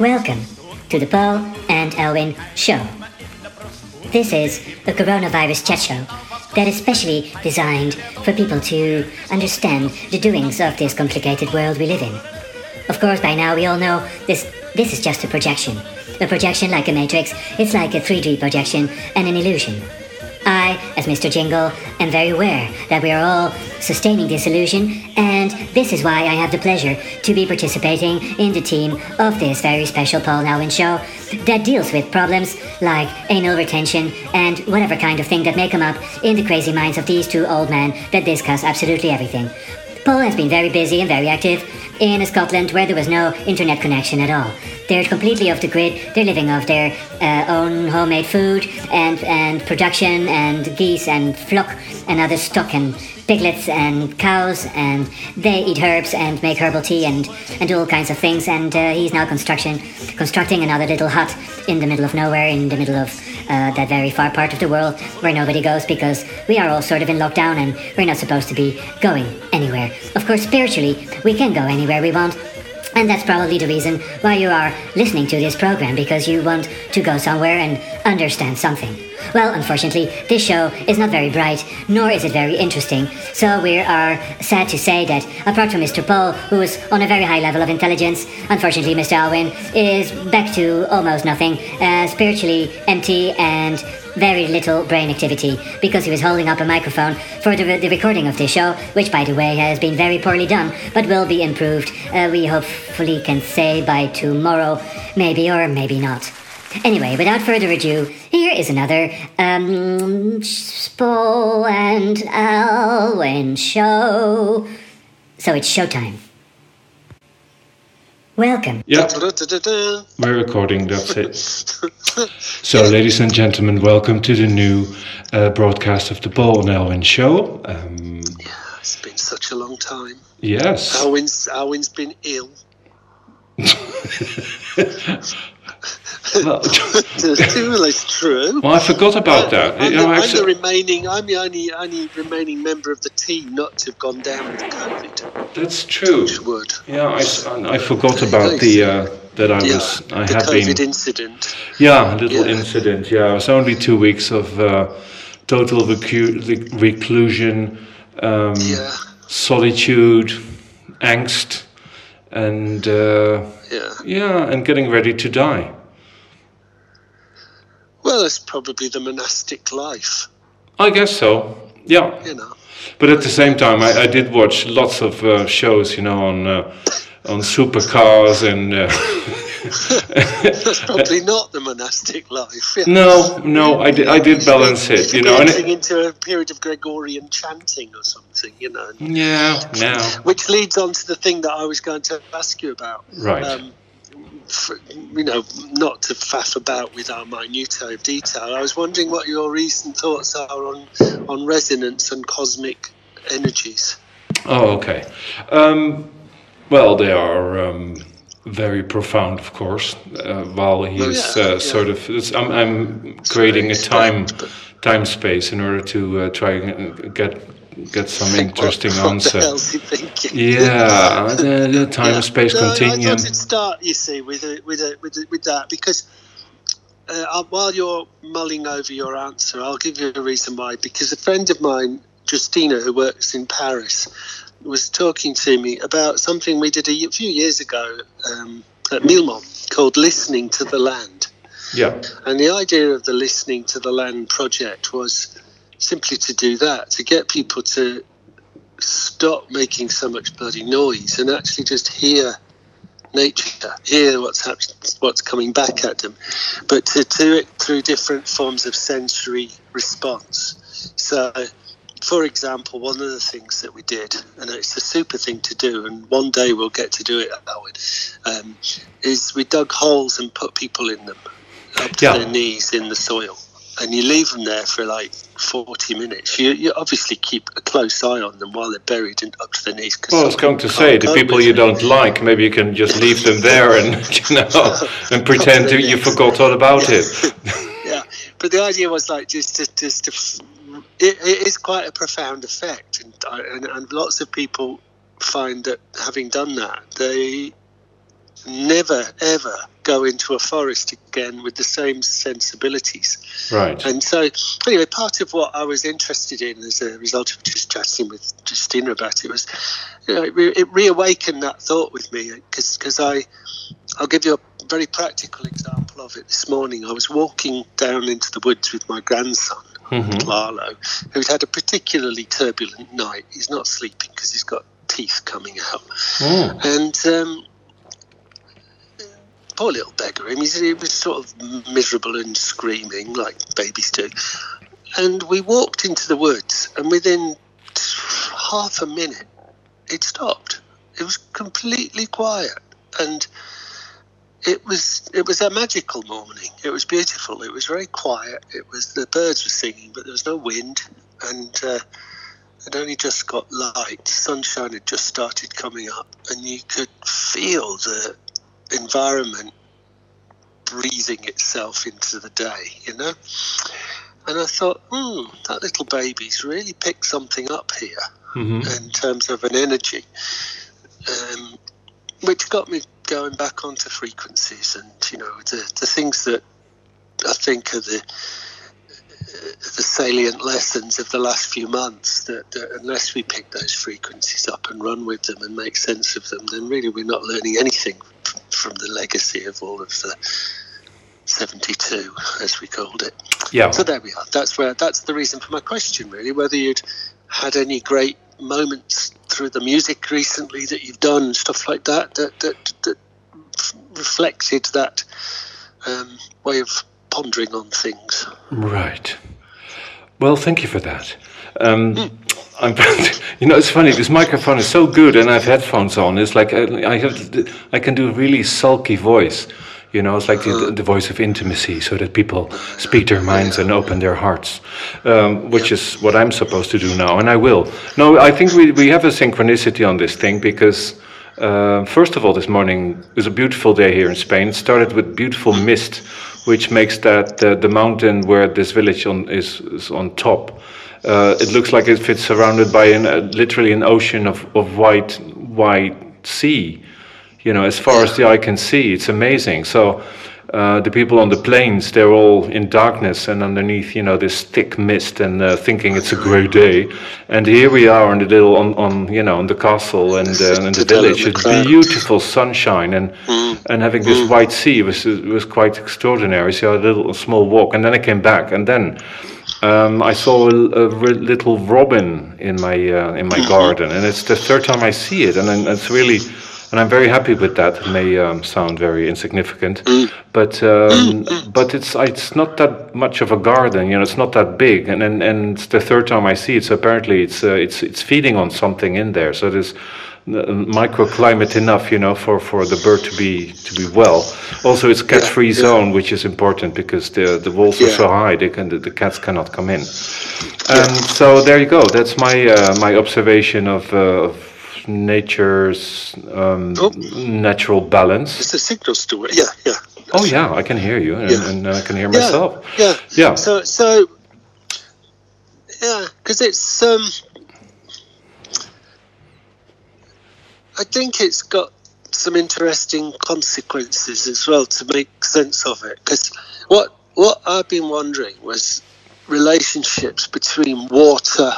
Welcome to the Paul and Elwin Show. This is a coronavirus chat show that is specially designed for people to understand the doings of this complicated world we live in. Of course, by now we all know this this is just a projection. A projection like a matrix, it's like a 3D projection and an illusion. As Mr. Jingle, am very aware that we are all sustaining this illusion, and this is why I have the pleasure to be participating in the team of this very special Paul Alwyn show that deals with problems like anal retention and whatever kind of thing that may come up in the crazy minds of these two old men that discuss absolutely everything. Paul has been very busy and very active in Scotland where there was no internet connection at all. They're completely off the grid. They're living off their uh, own homemade food and, and production and geese and flock and other stock and piglets and cows and they eat herbs and make herbal tea and, and do all kinds of things and uh, he's now construction constructing another little hut in the middle of nowhere in the middle of uh, that very far part of the world where nobody goes because we are all sort of in lockdown and we're not supposed to be going anywhere. Of course, spiritually, we can go anywhere we want. And that's probably the reason why you are listening to this program because you want to go somewhere and understand something. Well, unfortunately, this show is not very bright, nor is it very interesting, so we are sad to say that, apart from Mr. Paul, who is on a very high level of intelligence, unfortunately, Mr. Alwyn is back to almost nothing, uh, spiritually empty and very little brain activity because he was holding up a microphone for the, the recording of this show, which, by the way, has been very poorly done but will be improved. Uh, we hopefully can say by tomorrow, maybe or maybe not. Anyway, without further ado, here is another um, Paul and Alwyn show. So it's showtime. Welcome. Yeah, we're recording, that's it. So, ladies and gentlemen, welcome to the new uh, broadcast of the Paul and Elwyn show. Um, Yeah, it's been such a long time. yes. Alwyn's, Alwyn's been ill. Well, it's true. well, I forgot about that. I'm, You the, know, I'm the remaining. I'm the only only remaining member of the team not to have gone down with COVID. that's true. Yeah, I forgot about the uh, that I Yeah, was I the had COVID been incident. yeah a little Yeah. incident. Yeah, it was only two weeks of uh, total recu- reclusion, um, Yeah, solitude, angst, and uh, yeah. yeah, and getting ready to die. Well, it's probably the monastic life, I guess so. Yeah, you know. but at the same time, I, I did watch lots of uh, shows, you know, on uh, on supercars and. Uh, That's probably not the monastic life. Yeah. no, no, I did, I did balance it, you know, and Entering it, into a period of Gregorian chanting or something, you know. yeah, yeah, Which leads on to the thing that I was going to ask you about. right. Um, you know, not to faff about with our minutiae of detail. I was wondering what your recent thoughts are on on resonance and cosmic energies. Oh, okay. Um, well, they are um, very profound, of course. Uh, while he Oh, is yeah, uh, yeah. sort of, I'm, I'm creating a time time space in order to uh, try and get get some interesting what, answer. The hell's he thinking? Yeah, the, the time Yeah. space No, I continuum. thought it'd start, you see, with a, with a, with a, with that because uh, uh, while you're mulling over your answer, I'll give you a reason why. Because a friend of mine, Justina, who works in Paris, was talking to me about something we did a few years ago um, at Milmont called "Listening to the Land." Yeah, And the idea of the Listening to the Land project was simply to do that, to get people to stop making so much bloody noise and actually just hear nature, hear what's hap- what's coming back at them, but to do it through different forms of sensory response. So, for example, one of the things that we did, and it's a super thing to do, and one day we'll get to do it, Howard, um, is we dug holes and put people in them up to Yeah. their knees in the soil. And you leave them there for like 40 minutes. You, you obviously keep a close eye on them while they're buried and up to their knees. 'cause well, I was going to say the people you don't like, maybe you can just leave them there and you know and pretend that you forgot all about Yeah. it. yeah, but the idea was like just to just to. It, it is quite a profound effect, and, uh, and and lots of people find that having done that, they never ever go into a forest again with the same sensibilities. Right. And so, anyway, part of what I was interested in as a result of just chatting with Justina about it was, you know, it, re- it reawakened that thought with me because I, I'll give you a very practical example of it this morning. I was walking down into the woods with my grandson. Mm-hmm. Lalo, who'd had a particularly turbulent night. He's not sleeping because he's got teeth coming out. Mm. And um, poor little beggar. I mean, he was sort of miserable and screaming like babies do. And we walked into the woods, and within half a minute, it stopped. It was completely quiet, and it was it was a magical morning. It was beautiful. It was very quiet. It was the birds were singing, but there was no wind, and uh, it only just got light. Sunshine had just started coming up, and you could feel the environment breathing itself into the day, you know. And I thought, hmm, that little baby's really picked something up here mm-hmm. in terms of an energy, um, which got me going back onto frequencies and you know the the things that I think are the the salient lessons of the last few months that, that, unless we pick those frequencies up and run with them and make sense of them, then really we're not learning anything from the legacy of all of the 72, as we called it. Yeah. So there we are. That's where that's the reason for my question, really. Whether you'd had any great moments through the music recently that you've done, stuff like that, that that, that reflected that um, way of pondering on things. Right. Well, thank you for that. Um, mm. I'm, you know, it's funny. This microphone is so good, and I have headphones on. It's like I, I have, I can do a really sulky voice. You know, it's like the, the voice of intimacy, so that people speak their minds and open their hearts, um, which is what I'm supposed to do now, and I will. No, I think we, we have a synchronicity on this thing because, uh, first of all, this morning was a beautiful day here in Spain. It started with beautiful mist, which makes that uh, the mountain where this village on, is, is on top. Uh, it looks like if it's surrounded by an, uh, literally an ocean of, of white, white sea you know, as far as the eye can see. It's amazing. So uh, the people on the plains, they're all in darkness and underneath, you know, this thick mist and uh, thinking it's a grey day. And here we are in the little, on, on you know, in the castle and uh, in the village. It's beautiful sunshine and mm. and having this mm. white sea was was quite extraordinary. So a little a small walk, and then I came back, and then. Um, I saw a, a, little robin in my uh, in my mm-hmm. garden, and it's the third time I see it, and it's really and I'm very happy with that. It may um, sound very insignificant, mm. but um, but it's it's not that much of a garden. You know, it's not that big, and and, and it's the third time I see it. So apparently, it's uh, it's it's feeding on something in there. So there's uh, microclimate enough, you know, for, for the bird to be to be well. Also, it's cat-free yeah, zone, which is important because the the walls yeah. are so high, they can the, the, cats cannot come in. And so there you go. That's my uh, my observation of, uh, of nature's um, oh. natural balance. It's the signals to it. Yeah, yeah. Oh yeah, I can hear you, and, yeah. and I can hear myself. Yeah, yeah. So, so yeah, because it's. Um, I think it's got some interesting consequences as well to make sense of it. Because what what I've been wondering was relationships between water,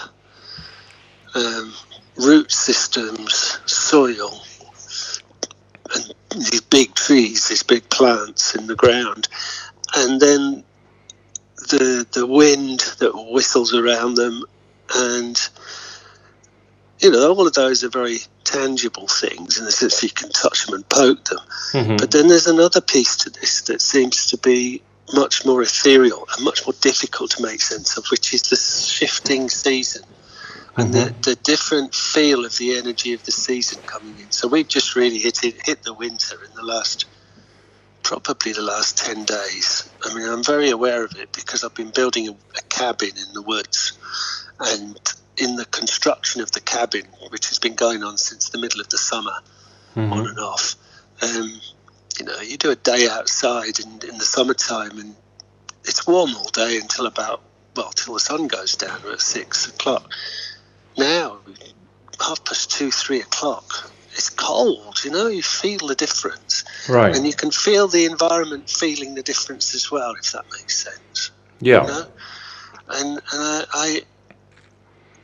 um, root systems, soil, and these big trees, these big plants in the ground, and then the the wind that whistles around them, and you know all of those are very tangible things in the sense you can touch them and poke them. Mm-hmm. But then there's another piece to this that seems to be much more ethereal and much more difficult to make sense of, which is the shifting season and mm-hmm. the, the different feel of the energy of the season coming in. So we've just really hit it, hit the winter in the last probably the last 10 days. I mean, I'm very aware of it because I've been building a, a cabin in the woods. And in the construction of the cabin, which has been going on since the middle of the summer, mm-hmm. on and off, um, you know, you do a day outside in, in the summertime and it's warm all day until about, well, till the sun goes down at six o'clock now, half past two, three o'clock, it's cold. You know, you feel the difference, Right. and you can feel the environment feeling the difference as well, if that makes sense. Yeah. You know? And and I, I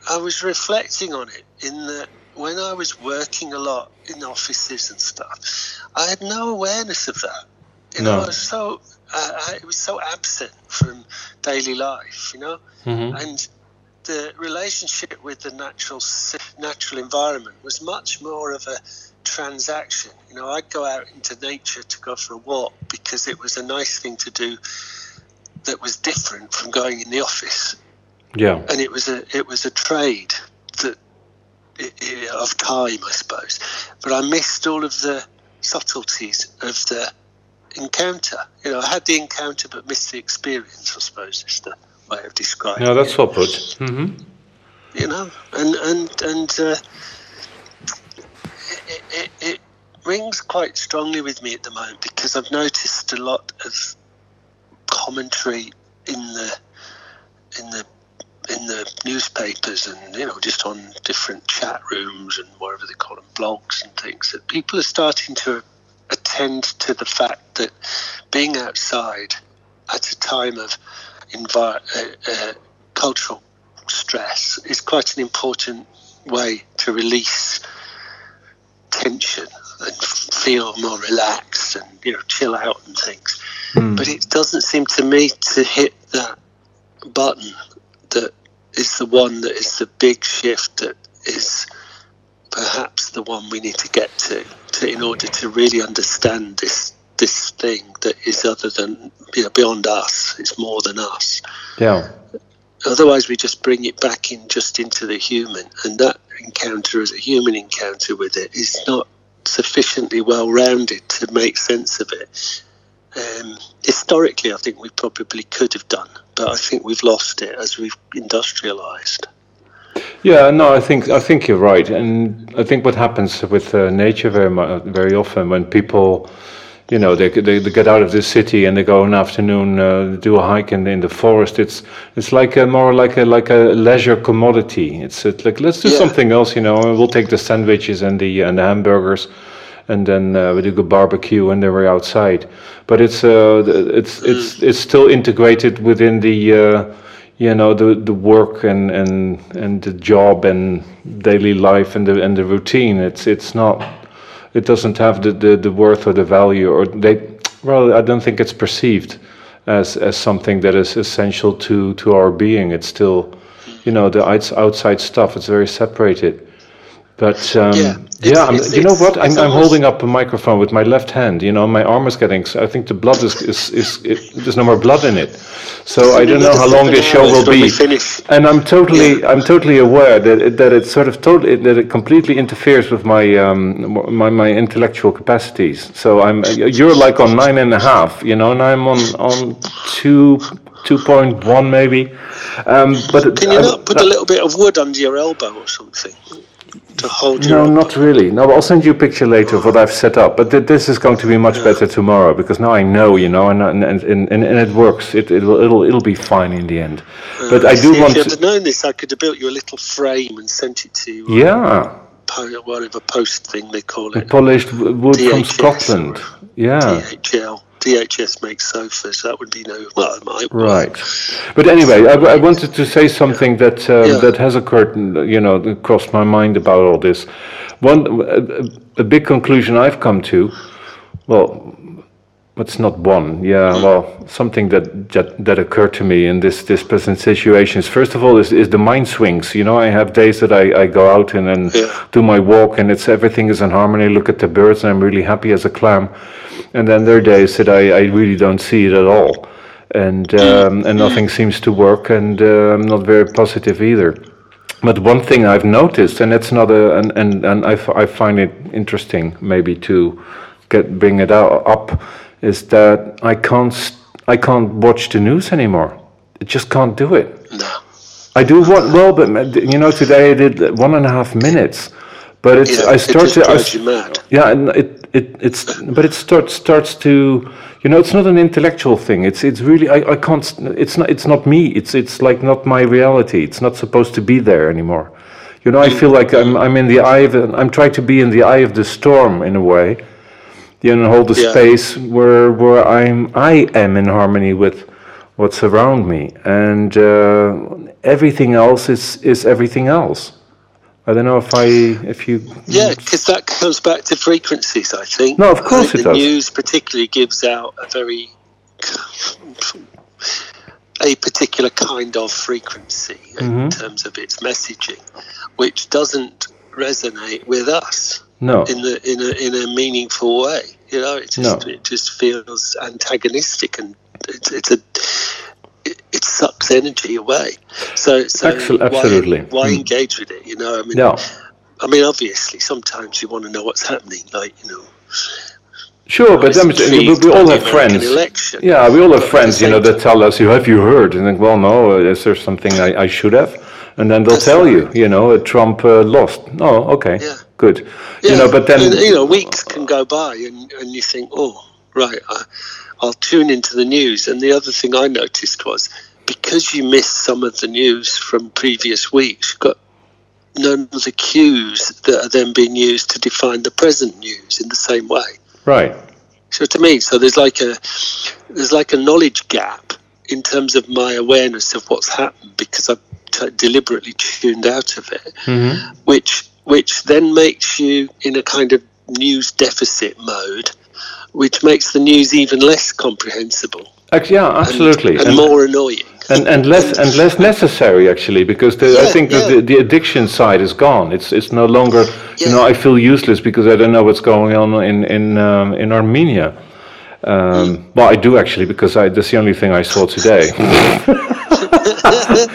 I was reflecting on it in that when I was working a lot in offices and stuff, I had no awareness of that. You know, No. I was so uh, I, it was so absent from daily life. You know, Mhm. and the relationship with the natural natural environment was much more of a transaction. You know, I'd go out into nature to go for a walk because it was a nice thing to do that was different from going in the office, Yeah. and it was a it was a trade that of time, I suppose. But I missed all of the subtleties of the encounter. You know, I had the encounter but missed the experience. I suppose is the way of describing. No, that's it well put. hmm you know, and and and uh, it, it, it rings quite strongly with me at the moment because I've noticed a lot of commentary in the in the in the newspapers and you know just on different chat rooms and whatever they call them blogs and things that people are starting to attend to the fact that being outside at a time of envi- uh, uh, cultural stress is quite an important way to release tension and feel more relaxed and you know chill out and things. But it doesn't seem to me to hit that button that is the one that is the big shift that is perhaps the one we need to get to, to in order to really understand this this thing that is other than you know beyond us. It's more than us Yeah. otherwise we just bring it back in just into the human and that encounter as a human encounter with it is not sufficiently well rounded to make sense of it um, historically i think we probably could have done but i think we've lost it as we've industrialized Yeah, no, I think I think you're right, and I think what happens with uh, nature very very often when people, you know, they, they they get out of the city and they go in the afternoon uh, do a hike in in the forest. It's it's like a more like a like a leisure commodity. It's, it's like let's do Yeah. something else, you know. We'll take the sandwiches and the and the hamburgers. And then uh, we do a barbecue, and then we're outside. But it's uh, it's it's it's still integrated within the uh, you know the the work and and and the job and daily life and the and the routine it's it's not it doesn't have the the, the worth or the value or they well i don't think it's perceived as as something that is essential to to our being. It's still you know the outside stuff it's very separated but um, Yeah, it's- I'm, it's- you know what? I'm, I'm holding up a microphone with my left hand. You know, my arm is getting. I think the blood is is, is it, there's no more blood in it. So I don't know how long this show will be. And I'm totally, I'm totally aware that it, that it sort of totally that it completely interferes with my um, my my intellectual capacities. So I'm you're like on nine and a half, you know, and I'm on on two two point one maybe. Um, but can you not put a little bit of wood under your elbow or something to hold your No, elbow? not really. No, I'll send you a picture later of what I've set up. But th- this is going to be much better tomorrow because now I know, you know, and and and, and, and it works. It it will it'll it'll be fine in the end. But I do See, want if you'd to. have known this I could have built you a little frame and sent it to you Yeah, po- whatever post thing they call it polished wood from Scotland. or- Yeah. DHL. DHS makes sofas. That would be no. Well, it might. work. Right, but anyway, I, I wanted to say something that um, Yeah. that has occurred, you know, crossed my mind about all this. One, a, a big conclusion I've come to, well, it's not one, yeah, well, something that, that that occurred to me in this this present situation is first of all is, is the mind swings. You know, I have days that I, I go out and then Yeah. do my walk and it's everything is in harmony. Look at the birds and I'm really happy as a clam, and then there are days that I, I really don't see it at all, and um, and nothing seems to work, and uh, I'm not very positive either. But one thing I've noticed, and it's not a, and and, and I, f- I find it interesting maybe to get bring it out, up, is that I can't I can't watch the news anymore. I just can't do it. No. I do what well, but you know today I did one and a half minutes, but it's Yeah, I it start just to I yeah, and it, it it's but it starts starts to you know it's not an intellectual thing. It's it's really I, I can't it's not it's not me. It's it's like not my reality. It's not supposed to be there anymore. You know, I feel like I'm I'm in the eye of I'm trying to be in the eye of the storm in a way. You know, hold the Yeah. space where where I'm I am in harmony with what's around me, and uh, everything else is is everything else. I don't know if I if you Yeah, because that comes back to frequencies, I think. No, of course it the does. news particularly gives out a very a particular kind of frequency Mm-hmm. in terms of its messaging, which doesn't resonate with us no in the in a in a meaningful way. You know, it just No. it just feels antagonistic and it's, it's a sucks energy away. So, so Excel- why- why, Mm. engage with it? You know, I mean, no I mean, obviously, sometimes you want to know what's happening, like you know. sure, but I mean, we, all have friends. election. Yeah, we all have But friends, you know, that tell us, have you heard?" And think, "Well, no, is there something I, I should have?" And then they'll That's tell right. you, you know, uh, Trump uh, lost. Oh, okay, Yeah. good. Yeah, You know, but then and, you know, weeks can go by, and, and you think, oh, right, I, I'll tune into the news. And the other thing I noticed was because you missed some of the news from previous weeks, you've got none of the cues that are then being used to define the present news in the same way. right, So to me, so there's like a there's like a knowledge gap in terms of my awareness of what's happened because I've t- deliberately tuned out of it, Mm-hmm. which which then makes you in a kind of news deficit mode, which makes the news even less comprehensible yeah, and, absolutely, and, more annoying. And, and less and less necessary actually because the, I think yeah. the, the addiction side is gone. It's it's no longer you know I feel useless because I don't know what's going on in in um, in Armenia. Um, well, I do actually because I, that's the only thing I saw today.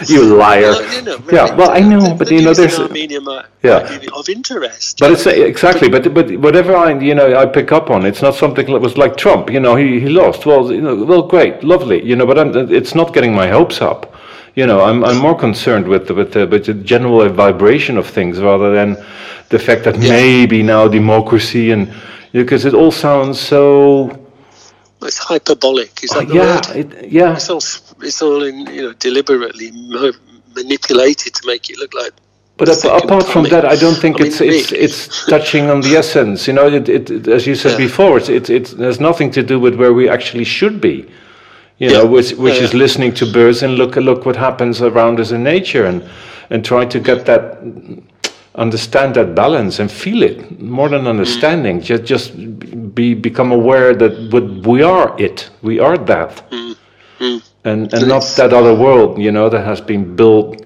you liar! Well, you know, yeah, well I know, but you know there's. Armenia might, uh, Yeah. of interest. But it's exactly, but but whatever I you know I pick up on, it's not something that was like Trump. You know, he, he lost. Well, you know, well, great, lovely. You know, but I'm, it's not getting my hopes up. You know, I'm I'm more concerned with the, with the, with the general vibration of things rather than the fact that maybe now democracy and because it all sounds so it's hyperbolic. Is that oh, the yeah word? it, yeah It's all it's all in you know deliberately mo- manipulated to make it look like. But ap- apart from that, I don't think I mean, it's it's it's touching on the essence. You know, it, it, as you said Yeah. before, it's it, it there's nothing to do with where we actually should be. You know, which which Yeah, is yeah. listening to birds and look look what happens around us in nature and and try to get that understand that balance and feel it more than understanding. Just just be become aware that what we are it, we are that, and and not that other world. You know, that has been built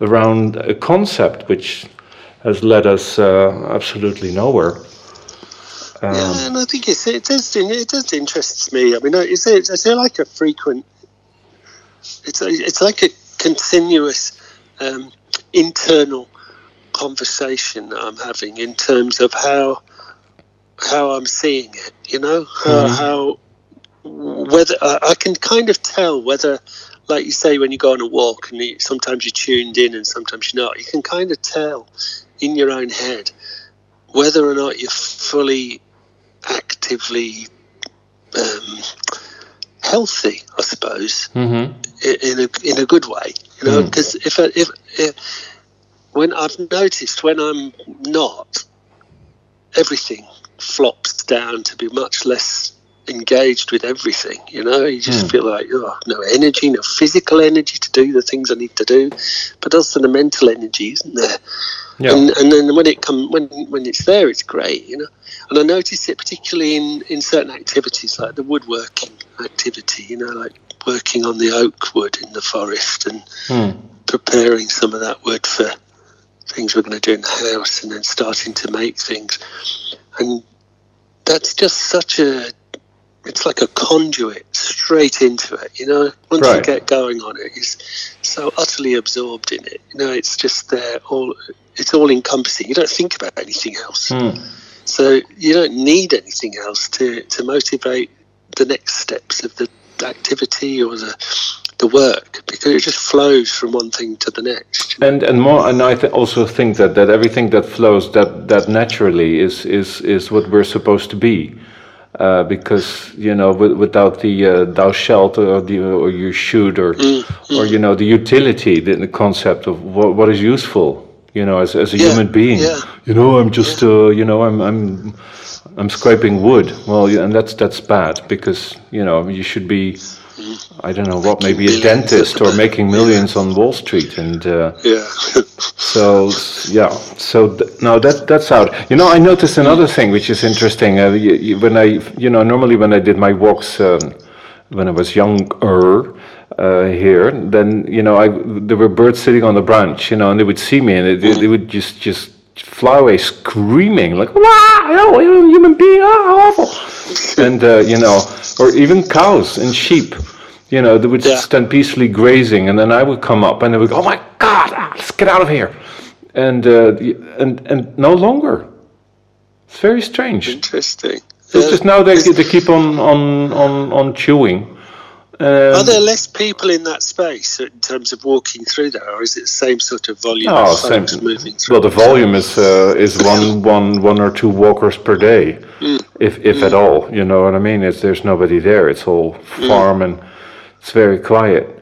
around a concept which has led us uh, absolutely nowhere. Um, yeah, and I think it's, it does it does interest me. I mean, it's it's, it's like a frequent. It's a, it's like a continuous um, internal conversation that I'm having in terms of how how I'm seeing it. You know how, how whether I I can kind of tell whether, like you say, when you go on a walk and you, sometimes you're tuned in and sometimes you're not. You can kind of tell in your own head whether or not you're fully actively um, healthy, I suppose, mhm. i- in a in a good way. You know, Mm. because if, I- if if when I've noticed when I'm not, everything flops down to be much less engaged with everything. You know, you just Mm. feel like oh, no energy, no physical energy to do the things I need to do, but also the mental energy isn't there. Yeah. And, and then when it come when when it's there, it's great, you know. And I notice it particularly in in certain activities like the woodworking activity, you know, like working on the oak wood in the forest and Hmm. preparing some of that wood for things we're going to do in the house, and then starting to make things. And that's just such a it's like a conduit straight into it, you know. Once you get going on it, it's so utterly absorbed in it. You know, it's just there all it's all encompassing. You don't think about anything else. Hmm. So you don't need anything else to, to motivate the next steps of the activity or the the work because it just flows from one thing to the next. And and more, and I th- also think that, that everything that flows that that naturally is is is what we're supposed to be, uh, because you know with, without the uh, thou shalt or the or you should or or you know the utility, the, the concept of what, what is useful, You know, as, as a Yeah, human being. yeah. You know, I'm just uh, you know I'm I'm I'm scraping wood. Well, and that's that's bad because you know you should be. I don't know what, maybe a dentist or making millions on Wall Street, and uh, Yeah. so yeah, so th- now that that's out. You know, I noticed another thing which is interesting. Uh, you, you, when I, you know, normally when I did my walks um, when I was younger uh, here, then you know, I there were birds sitting on the branch, you know, and they would see me and they would just just fly away screaming like, "Wow, oh, a human being, oh, awful!" and uh, you know, or even cows and sheep. You know, they would Yeah. stand peacefully grazing, and then I would come up, and they would go, "Oh my God, ah, let's get out of here!" And uh, and and no longer. It's very strange. Interesting. It's Yeah. just now they they keep on on on on chewing. Are Um, there less people in that space in terms of walking through there, or is it the same sort of volume Oh, of same. moving through? well, the volume is uh, is one one one or two walkers per day, if if at all. You know what I mean? It's there's nobody there. It's all farm and it's very quiet.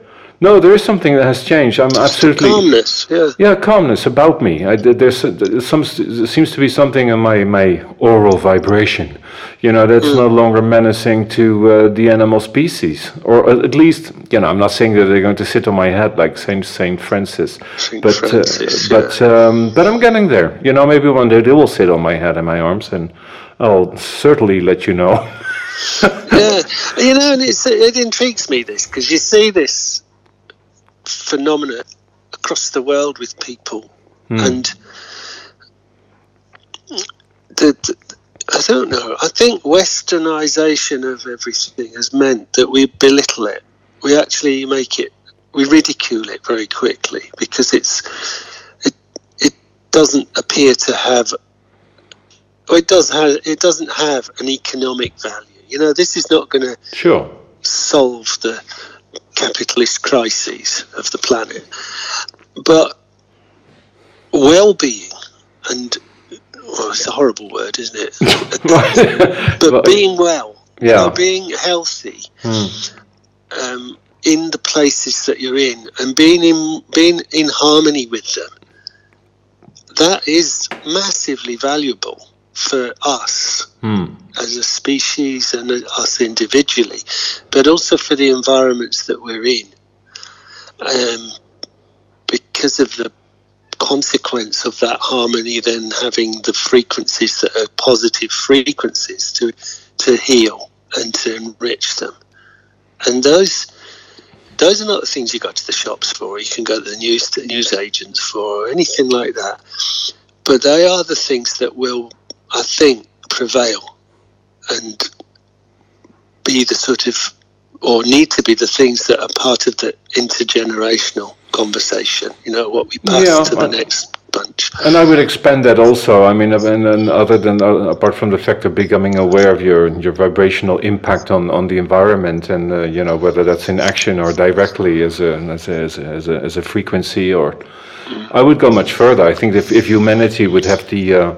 No, there is something that has changed. I'm absolutely Calmness, yeah. Yeah, calmness about me. I, there's there's some there seems to be something in my my oral vibration, you know, that's no longer menacing to uh, the animal species, or at least, you know, I'm not saying that they're going to sit on my head like Saint Saint Francis, Saint but Francis, uh, but um, but I'm getting there. You know, maybe one day they will sit on my head and my arms, and I'll certainly let you know. yeah, you know, and it's, it intrigues me this because you see this phenomena across the world with people, hmm. and the, the I don't know. I think westernization of everything has meant that we belittle it. We actually make it, we ridicule it very quickly because it's it it doesn't appear to have well, it does have it doesn't have an economic value. You know, this is not going to Sure. solve the capitalist crises of the planet, but well-being and well, it's a horrible word, isn't it? but But- being well, you Yeah. know, being healthy um, in the places that you're in, and being in being in harmony with them, that is massively valuable for us Hmm. as a species and us individually, but also for the environments that we're in, um, because of the consequence of that harmony, then having the frequencies that are positive frequencies to to heal and to enrich them, and those. Those are not the things you go to the shops for. You can go to the news news agents for or anything like that. But they are the things that will, I think, prevail and be the sort of or need to be the things that are part of the intergenerational conversation you know what we pass Yeah, to the I- next bunch And I would expand that also. I mean, and, and other than uh, apart from the fact of becoming aware of your your vibrational impact on, on the environment, and uh, you know whether that's in action or directly as a as a, as a, as a, as a frequency, or I would go much further. I think if if humanity would have the uh,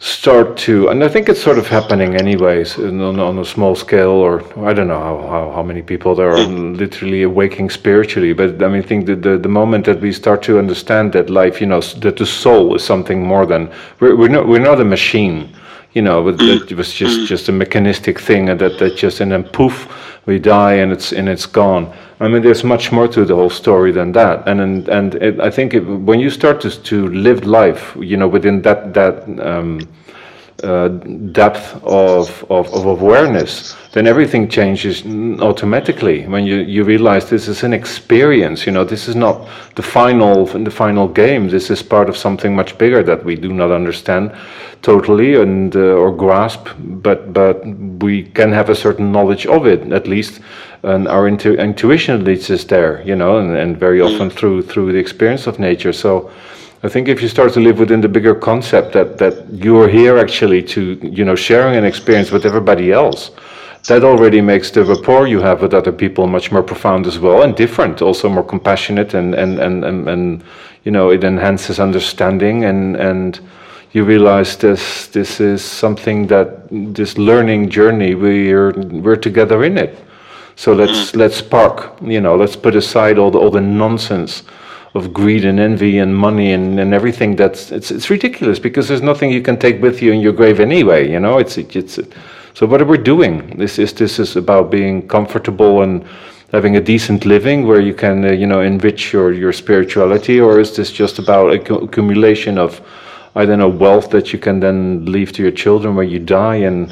start to, and I think it's sort of happening anyways in- on, on a small scale, or I don't know how, how, how many people there are mm. literally awaking spiritually, but I mean, I think that the, the moment that we start to understand that life, you know, that the soul is something more than, we're, we're, not, we're not a machine, you know, that it was just, just a mechanistic thing and that, that just, and then poof, we die and it's, and it's gone. I mean, there's much more to the whole story than that, and and, and it, I think it, when you start to to live life, you know, within that that um, uh, depth of, of of awareness, then everything changes mm, automatically. When you you realize this is an experience, you know, this is not the final the final game. This is part of something much bigger that we do not understand totally and uh, or grasp, but but we can have a certain knowledge of it at least and our intu- intuition leads us there, you know, and, and very often through through the experience of nature. So, I think if you start to live within the bigger concept that that you are here actually to, you know, sharing an experience with everybody else, that already makes the rapport you have with other people much more profound as well and different, also more compassionate and and and and, and you know, it enhances understanding and and you realize this this is something that this learning journey we're we're together in it. So let's mm. let's park, you know, let's put aside all the all the nonsense of greed and envy and money and, and everything that's it's it's ridiculous because there's nothing you can take with you in your grave anyway you know? It's it's so what are we doing? This is this is about being comfortable and having a decent living where you can uh, you know enrich your your spirituality or is this just about accumulation of I don't know wealth that you can then leave to your children when you die and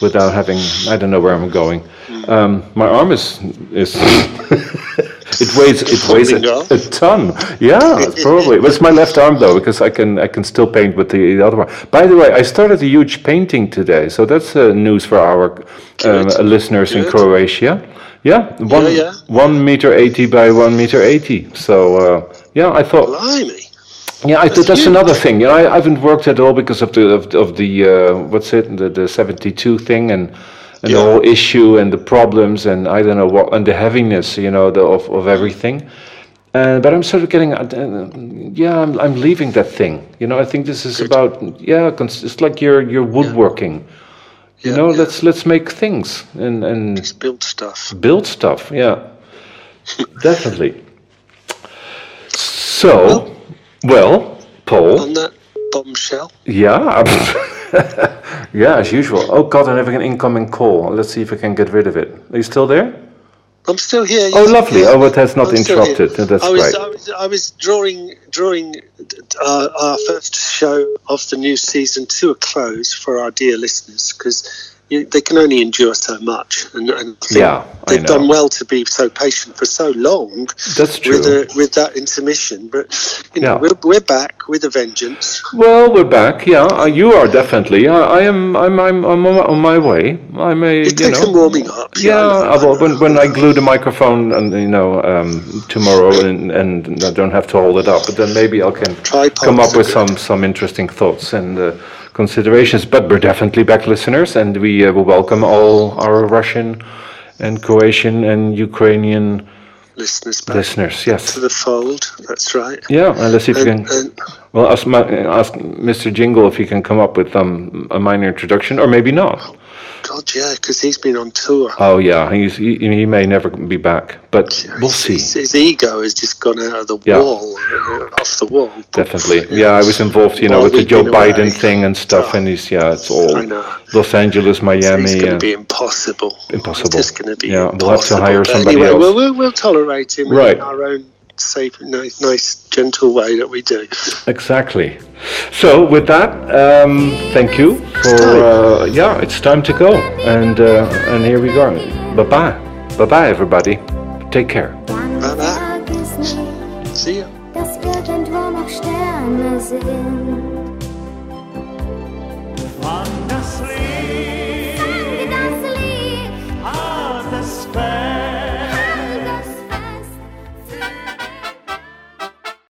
without having I don't know where I'm going. Um, my arm is is it weighs it weighs a, a, ton. Yeah, probably. But it's my left arm though because I can I can still paint with the, the other one. By the way, I started a huge painting today, so that's uh, news for our um, listeners Good. in Croatia. Yeah, one yeah, yeah. one meter eighty by one meter eighty. So uh, yeah, I thought. Blimey. Yeah, I, that's, that's another thing. You know, I, I, haven't worked at all because of the of, of the uh, what's it the, the seventy two thing and and yeah. the whole issue and the problems and I don't know what and the heaviness, you know, the, of of everything. Uh, but I'm sort of getting, uh, yeah, I'm, I'm leaving that thing. You know, I think this is Good. about, yeah, it's like you're you're woodworking. Yeah. You yeah, know, let's let's make things and and Just build stuff. Build stuff, yeah, definitely. So, well, well, Paul. On that bombshell. Yeah. yeah, as usual. Oh God, I'm having an incoming call. Let's see if I can get rid of it. Are you still there? I'm still here. Oh, lovely. Oh, it has not I'm interrupted. That's I was, great. I was, I was drawing, drawing uh, our first show of the new season to a close for our dear listeners because you, they can only endure so much, and, and yeah, they've done well to be so patient for so long. That's true. With, a, with that intermission, but you know, yeah. we're, we're back with a vengeance. Well, we're back. Yeah, uh, you are definitely. I, I am. I'm. I'm. I'm on my way. I'm a. It you takes know, warming up. Yeah. yeah well, when when I glue the microphone and you know um, tomorrow and and I don't have to hold it up, but then maybe I can Tripods come up with good. some some interesting thoughts and. Uh, considerations, but we're definitely back listeners, and we uh, will welcome all our Russian and Croatian and Ukrainian listeners back listeners yes. to the fold that's right. Yeah and let's see if and, we can well ask, ask mr jingle if he can come up with um, a minor introduction or maybe not God, yeah, because he's been on tour. Oh yeah, he's he, he may never be back, but yeah, we'll see. His, his, ego has just gone out of the yeah. wall, off the wall. Definitely, yeah. I was involved, you know, with the Joe Biden away. thing and stuff, oh, and he's yeah, it's all Los Angeles, Miami. It's going to be impossible. Impossible. It's going to be. Yeah, impossible. we'll have to hire somebody anyway, else. We'll, we'll, we'll tolerate him right. in our own safe, nice, nice, gentle way that we do. Exactly. So with that, um, thank you for uh, yeah. It's time to go, and uh, and here we go. Bye bye, bye bye, everybody. Take care. Bye bye. See ya.